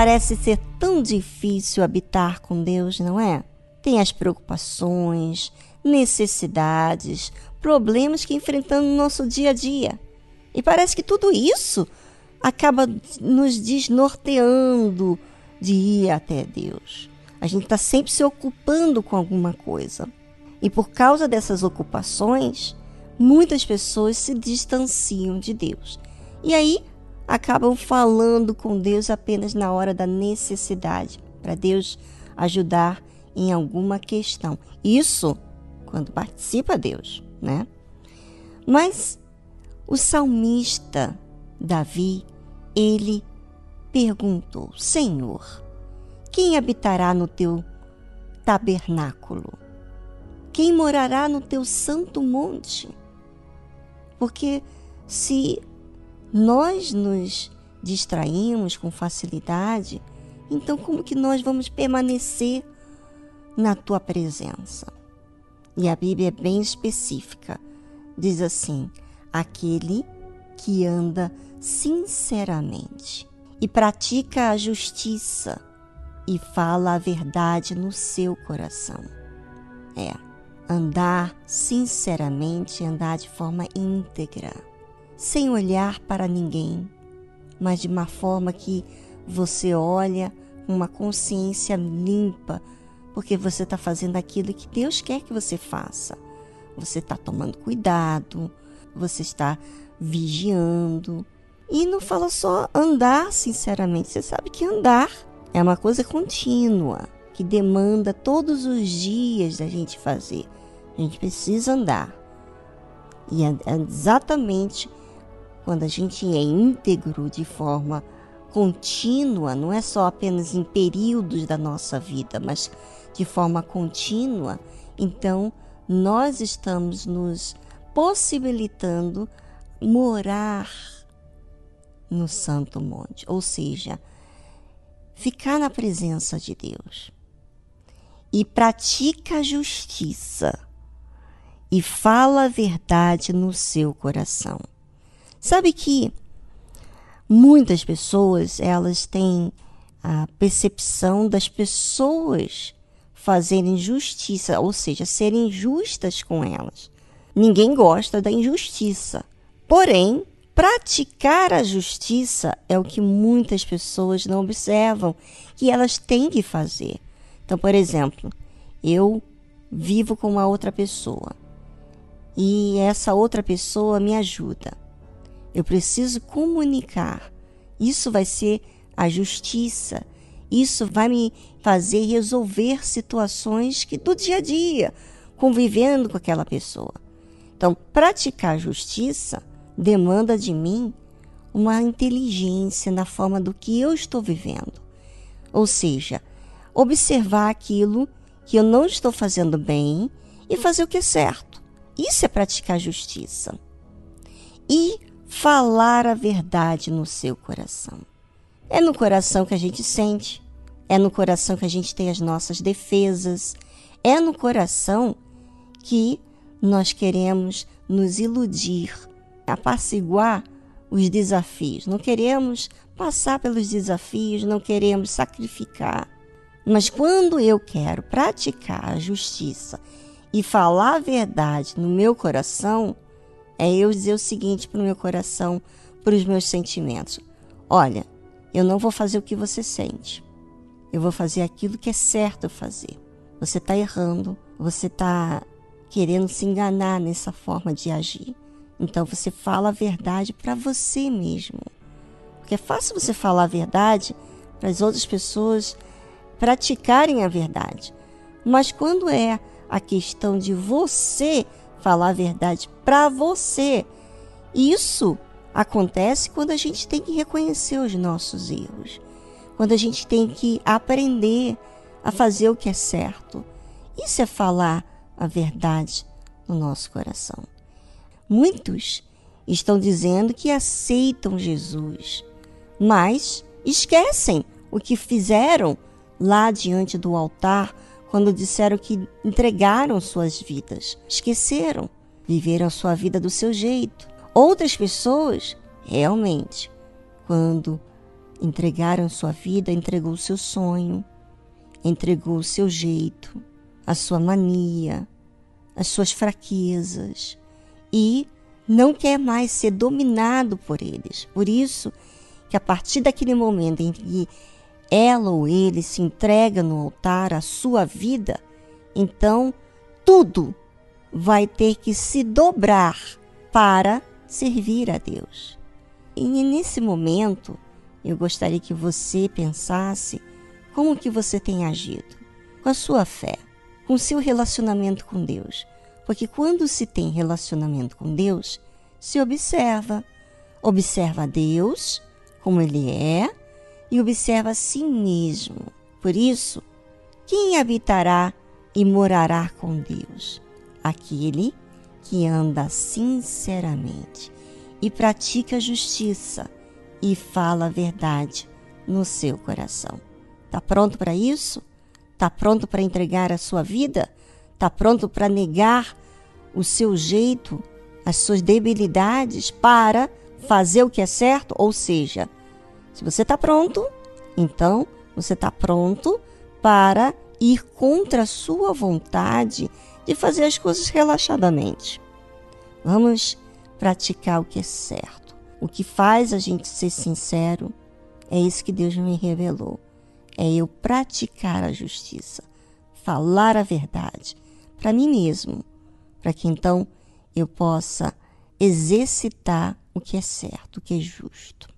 Parece ser tão difícil habitar com Deus, não é? Tem as preocupações, necessidades, problemas que enfrentamos no nosso dia a dia. E parece que tudo isso acaba nos desnorteando de ir até Deus. A gente está sempre se ocupando com alguma coisa. E por causa dessas ocupações, muitas pessoas se distanciam de Deus. E aí acabam falando com Deus apenas na hora da necessidade, para Deus ajudar em alguma questão. Isso quando participa Deus, né? Mas o salmista Davi, ele perguntou: Senhor, quem habitará no teu tabernáculo? Quem morará no teu santo monte? Porque se nós nos distraímos com facilidade, então como que nós vamos permanecer na tua presença? E a Bíblia é bem específica. Diz assim: aquele que anda sinceramente e pratica a justiça e fala a verdade no seu coração. É, andar sinceramente, andar de forma íntegra, sem olhar para ninguém, mas de uma forma que você olha uma consciência limpa, porque você está fazendo aquilo que Deus quer que você faça. Você está tomando cuidado, você está vigiando. E não fala só andar sinceramente, você sabe que andar é uma coisa contínua, que demanda todos os dias da gente fazer. A gente precisa andar. E é exatamente quando a gente é íntegro de forma contínua, não é só apenas em períodos da nossa vida, mas de forma contínua, então nós estamos nos possibilitando morar no Santo Monte, ou seja, ficar na presença de Deus e pratica a justiça e fala a verdade no seu coração. Sabe que muitas pessoas, elas têm a percepção das pessoas fazerem justiça, ou seja, serem justas com elas. Ninguém gosta da injustiça. Porém, Praticar a justiça é o que muitas pessoas não observam que elas têm que fazer. Então, por exemplo, eu vivo com uma outra pessoa e essa outra pessoa me ajuda. Eu preciso comunicar. Isso vai ser a justiça. Isso vai me fazer resolver situações que do dia a dia, convivendo com aquela pessoa. Então, praticar justiça demanda de mim uma inteligência na forma do que eu estou vivendo. Ou seja, observar aquilo que eu não estou fazendo bem e fazer o que é certo. Isso é praticar justiça. E falar a verdade no seu coração. É no coração que a gente sente, é no coração que a gente tem as nossas defesas, é no coração que nós queremos nos iludir apaciguar os desafios. Não queremos passar pelos desafios, não queremos sacrificar. Mas quando eu quero praticar a justiça e falar a verdade no meu coração, é eu dizer o seguinte para o meu coração, para os meus sentimentos: olha, eu não vou fazer o que você sente. Eu vou fazer aquilo que é certo fazer. Você está errando, você está querendo se enganar nessa forma de agir. Então você fala a verdade para você mesmo. Porque é fácil você falar a verdade para as outras pessoas praticarem a verdade. Mas quando é a questão de você falar a verdade para você, isso acontece quando a gente tem que reconhecer os nossos erros. Quando a gente tem que aprender a fazer o que é certo. Isso é falar a verdade no nosso coração. Muitos estão dizendo que aceitam Jesus, mas esquecem o que fizeram lá diante do altar quando disseram que entregaram suas vidas. Esqueceram, viveram sua vida do seu jeito. Outras pessoas, realmente, quando entregaram sua vida, entregou o seu sonho, entregou o seu jeito, a sua mania, as suas fraquezas e não quer mais ser dominado por eles. Por isso que a partir daquele momento em que ela ou ele se entrega no altar a sua vida, então tudo vai ter que se dobrar para servir a Deus. E nesse momento, eu gostaria que você pensasse como que você tem agido com a sua fé, com o seu relacionamento com Deus. Porque quando se tem relacionamento com Deus, se observa, observa Deus como ele é e observa a si mesmo. Por isso, quem habitará e morará com Deus? Aquele que anda sinceramente e pratica justiça e fala a verdade no seu coração. Está pronto para isso? Está pronto para entregar a sua vida? Está pronto para negar o seu jeito, as suas debilidades para fazer o que é certo? Ou seja, se você está pronto, então você está pronto para ir contra a sua vontade de fazer as coisas relaxadamente. Vamos praticar o que é certo. O que faz a gente ser sincero é isso que Deus me revelou. É eu praticar a justiça, falar a verdade para mim mesmo, para que então eu possa exercitar o que é certo, o que é justo.